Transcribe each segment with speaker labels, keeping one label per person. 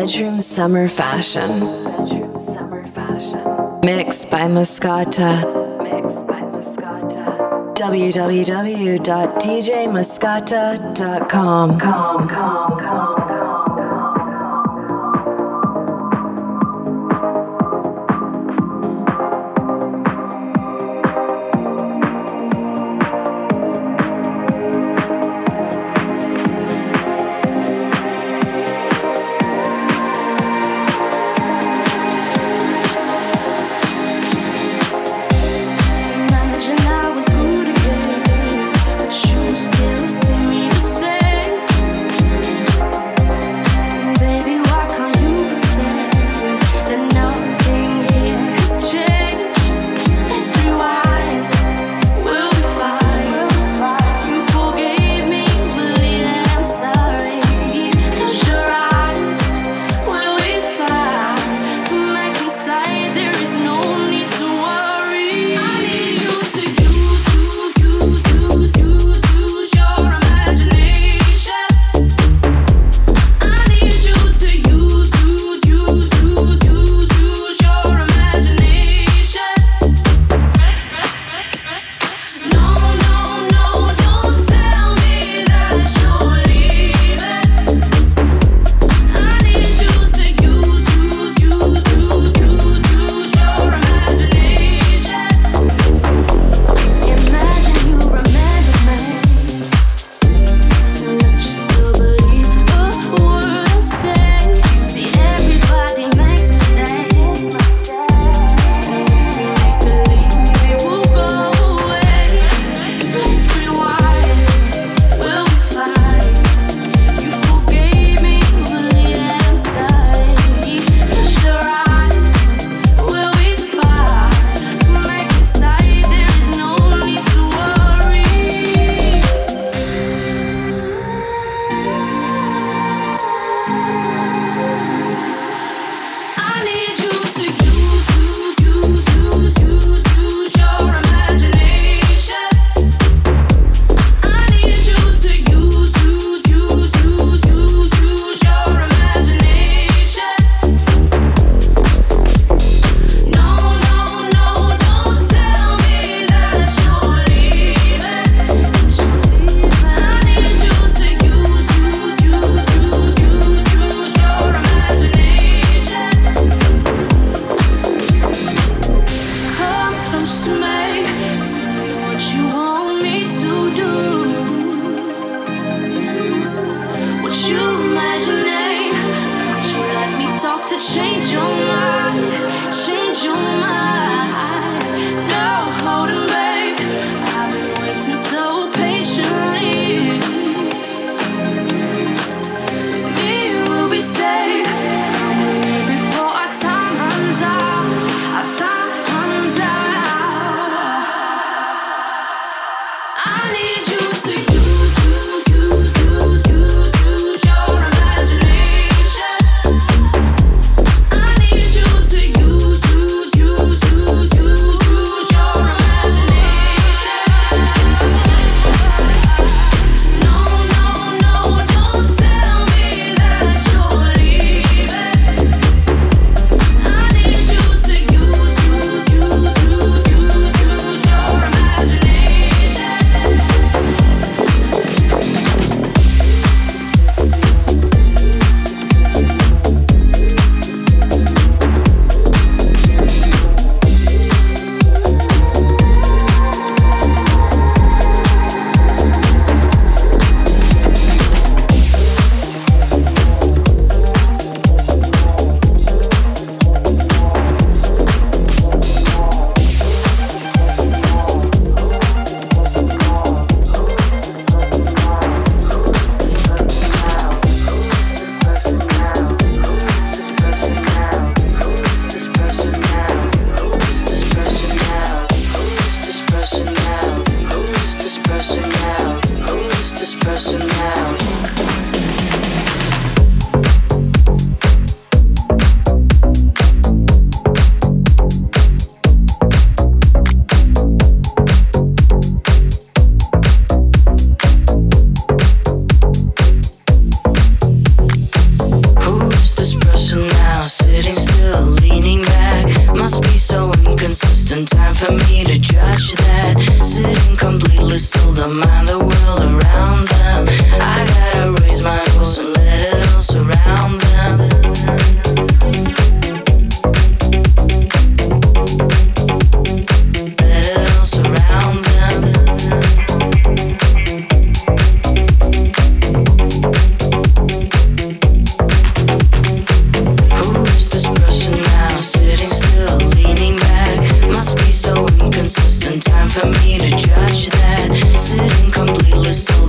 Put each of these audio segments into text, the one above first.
Speaker 1: Bedroom Summer Fashion. Bedroom Summer Fashion. Mixed by Mascota. Mixed by Mascota. www.djmascota.com. Com, com, com.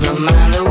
Speaker 2: no matter what.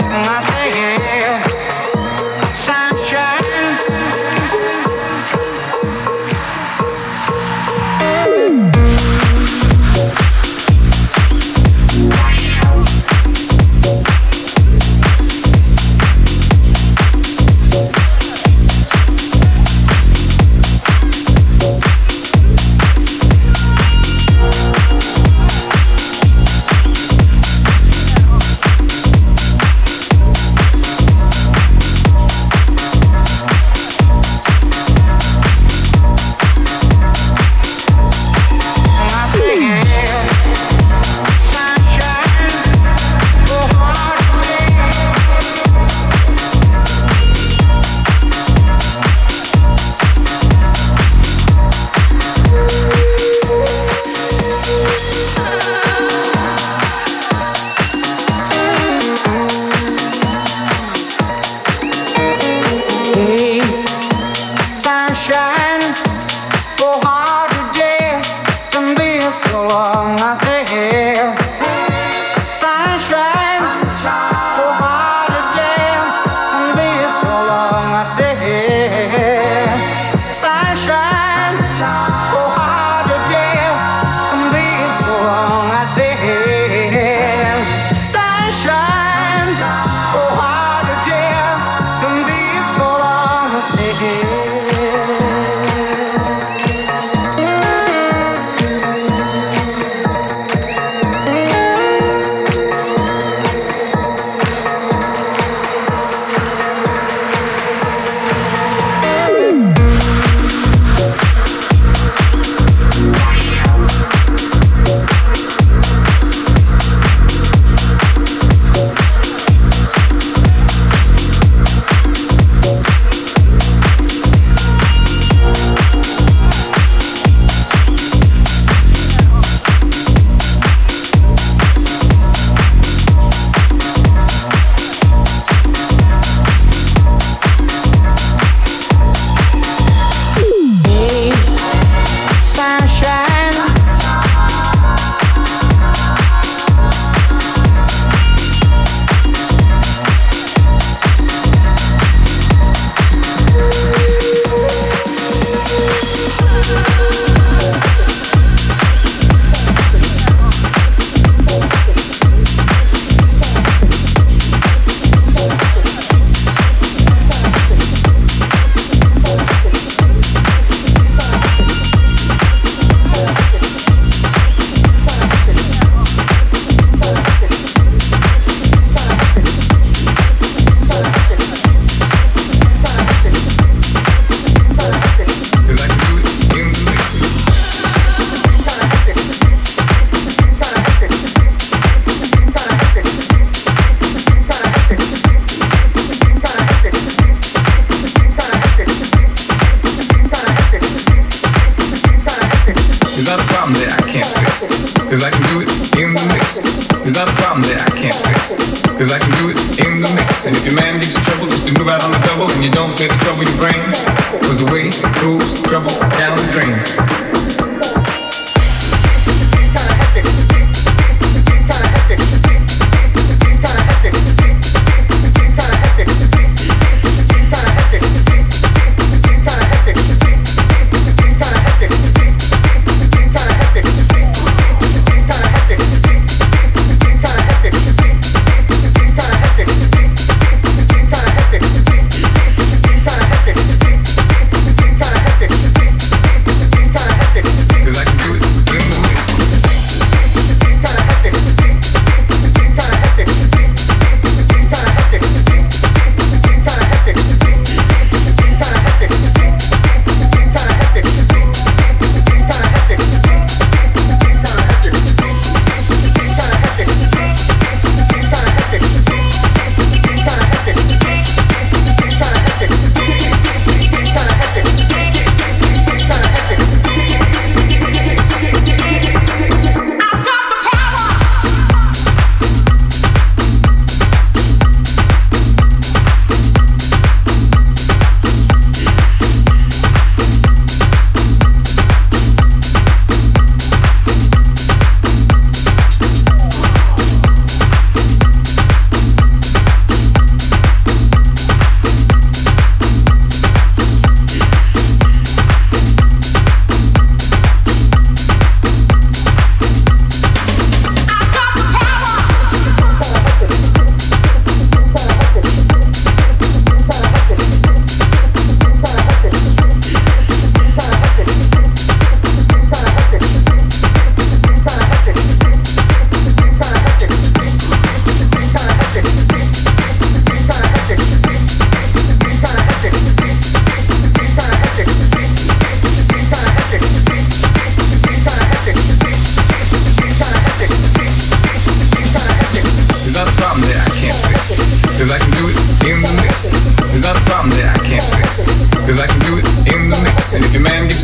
Speaker 2: and I'm singing.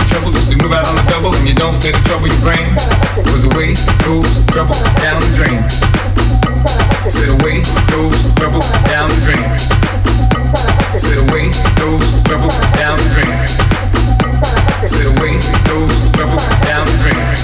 Speaker 3: trouble is to move out on the double and you don't take the trouble you bring. Goes away, goes trouble down the drain.
Speaker 4: Sit away, goes trouble down the
Speaker 5: drain. Sit away, goes trouble down the drain. Sit away, goes trouble down the drain.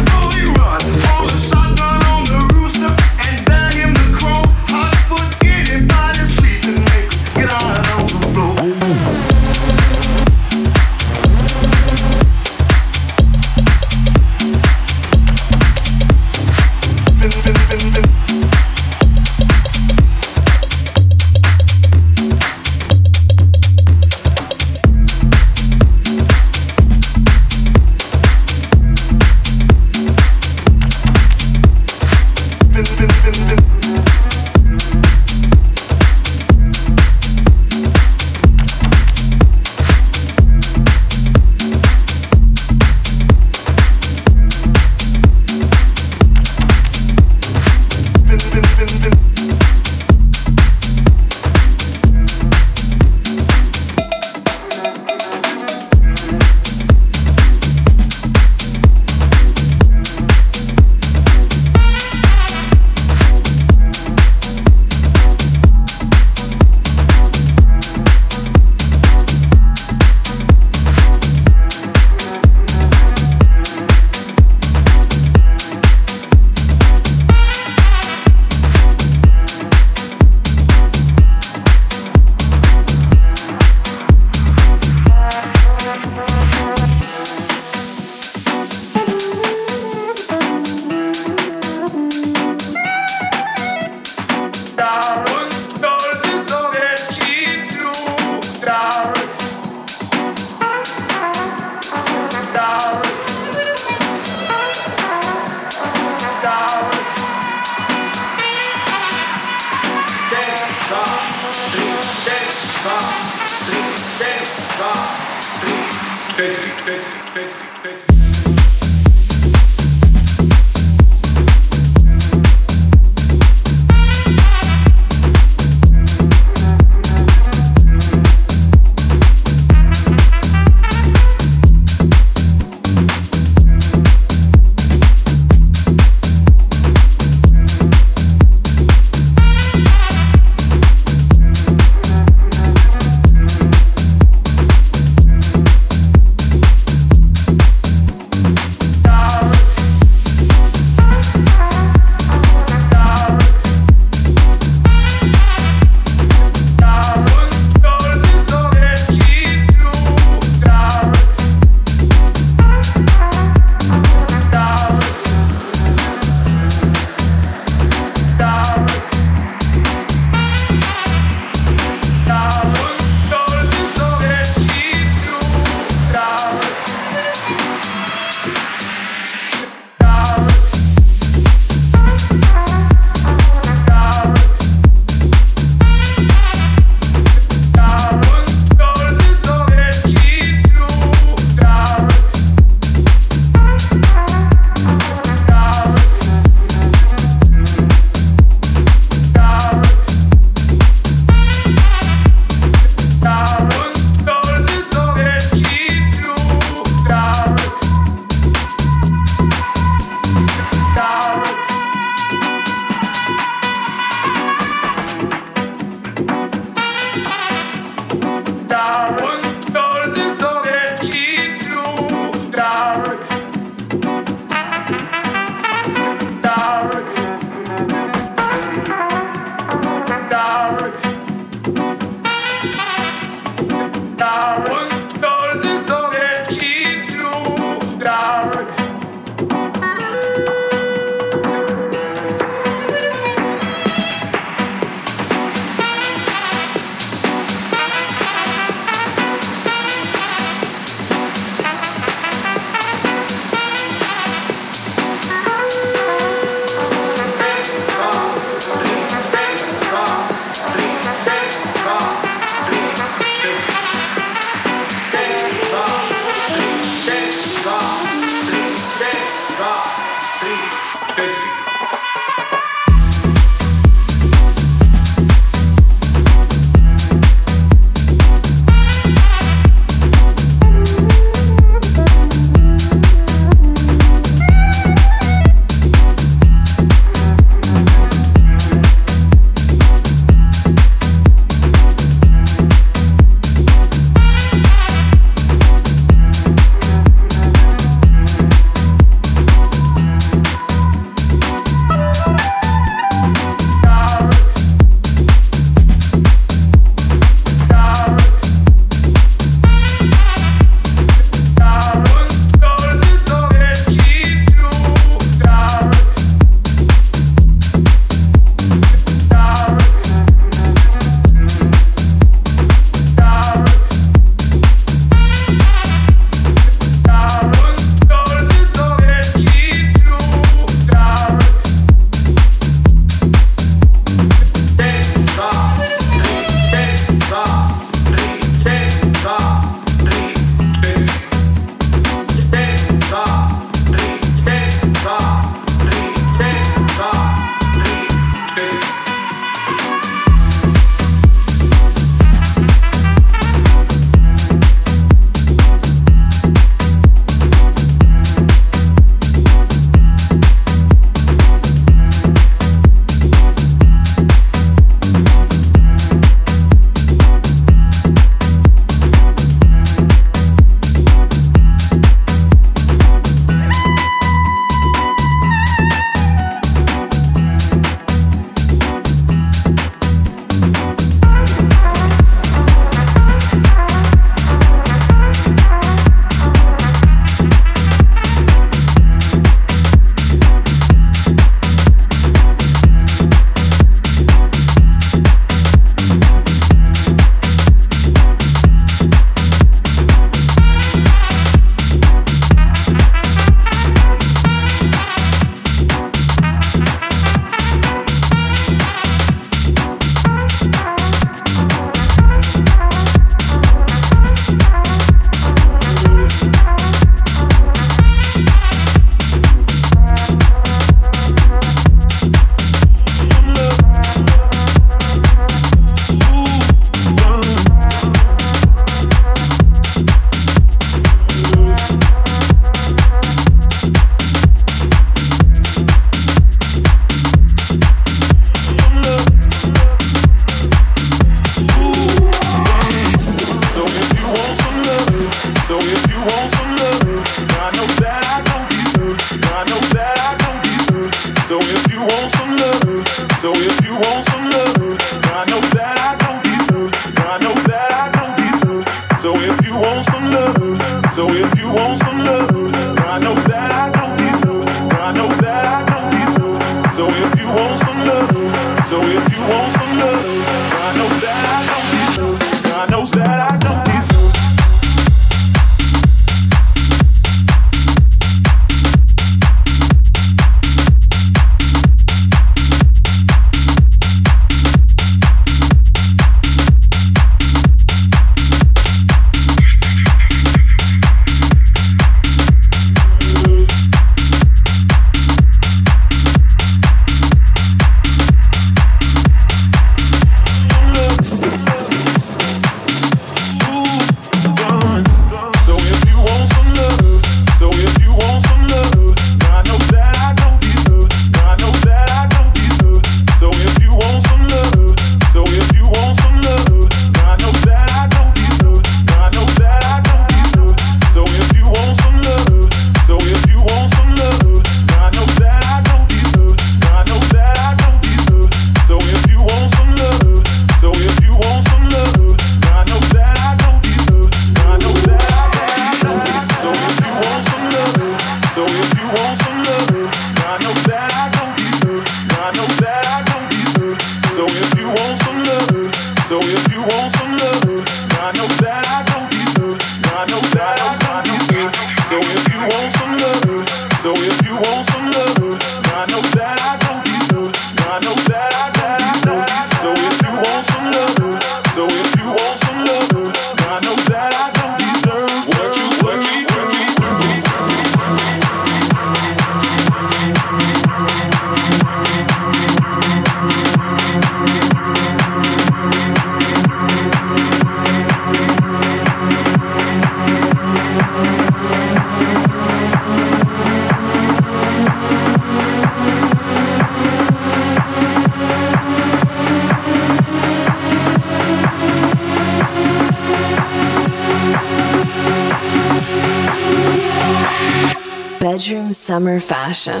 Speaker 5: summer fashion.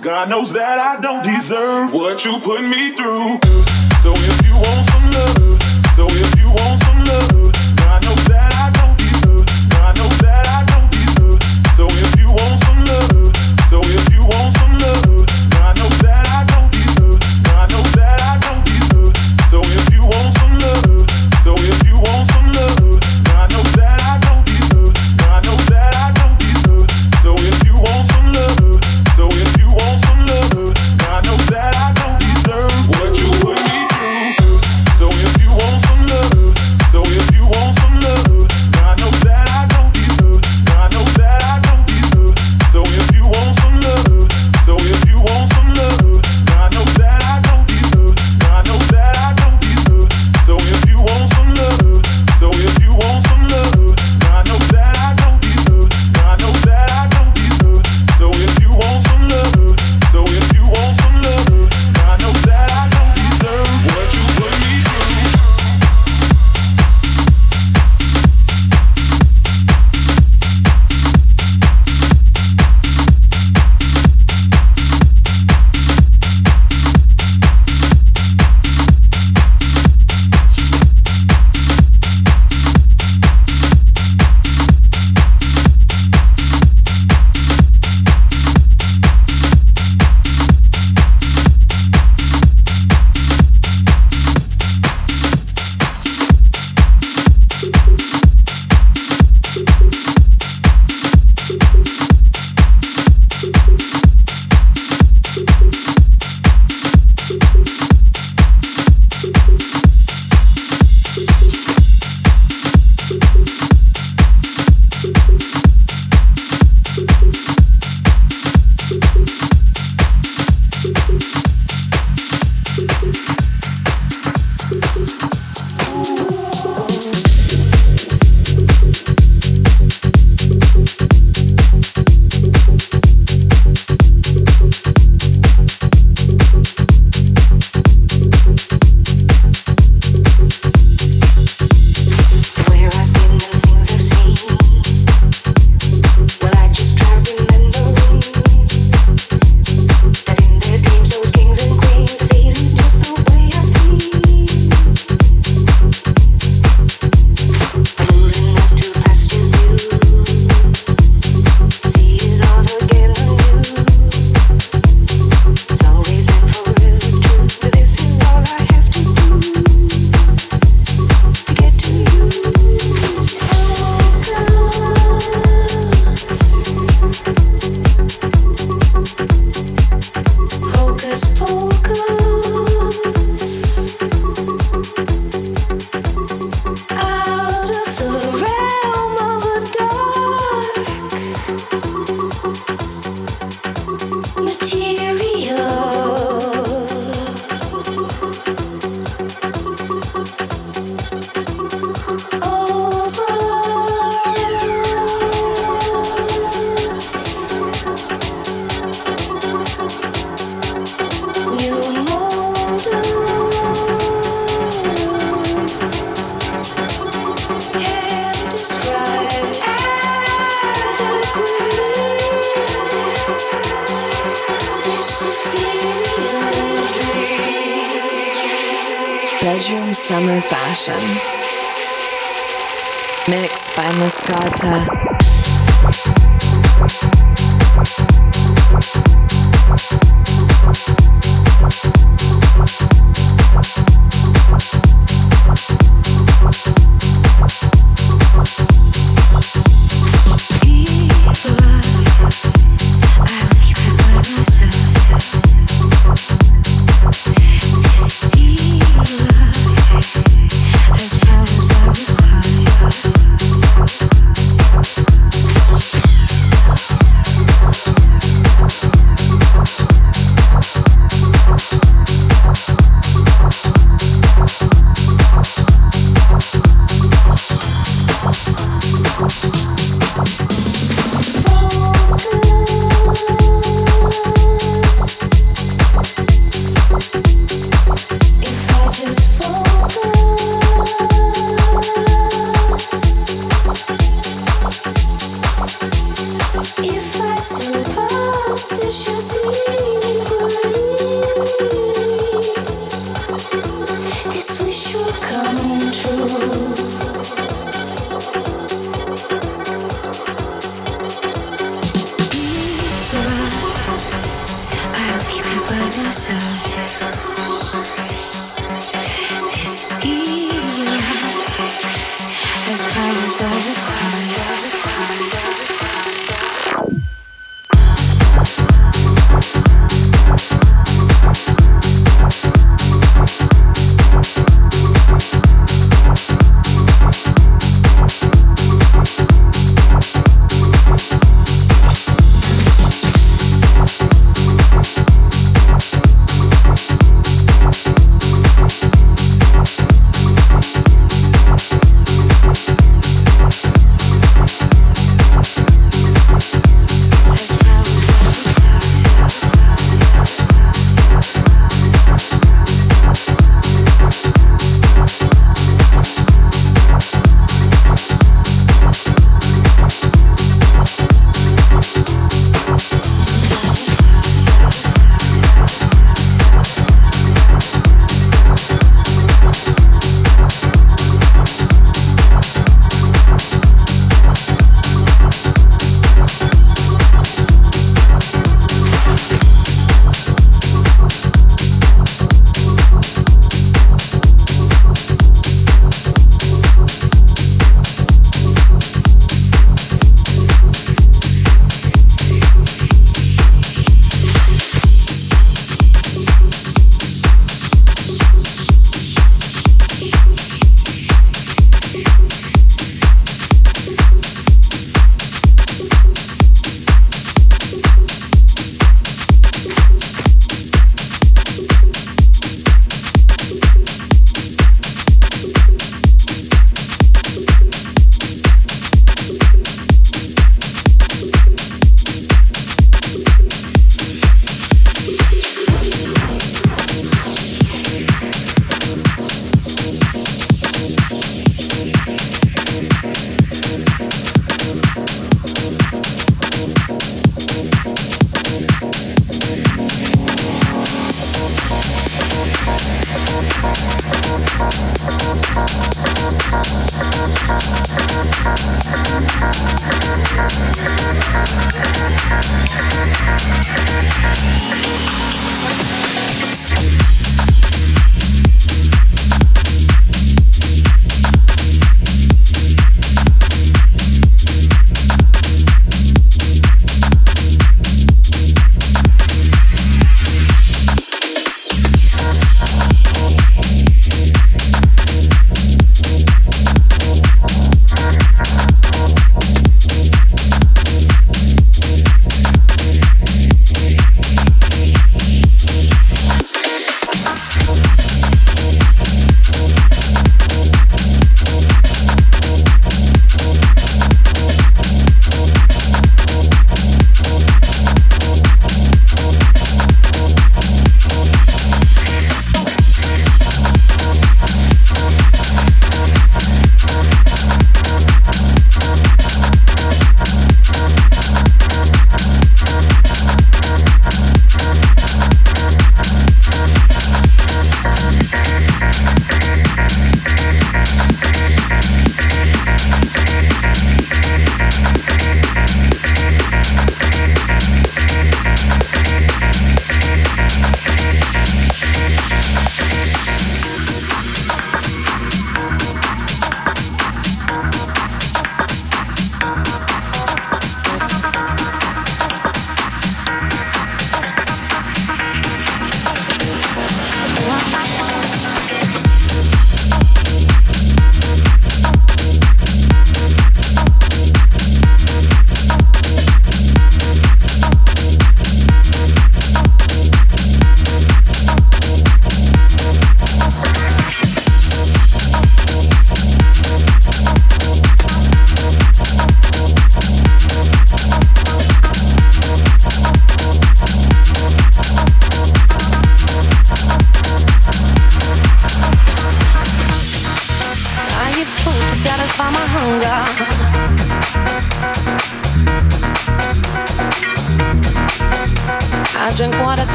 Speaker 5: God knows that I don't deserve what you put me through. So if you want some love, so if you want some love.
Speaker 6: see.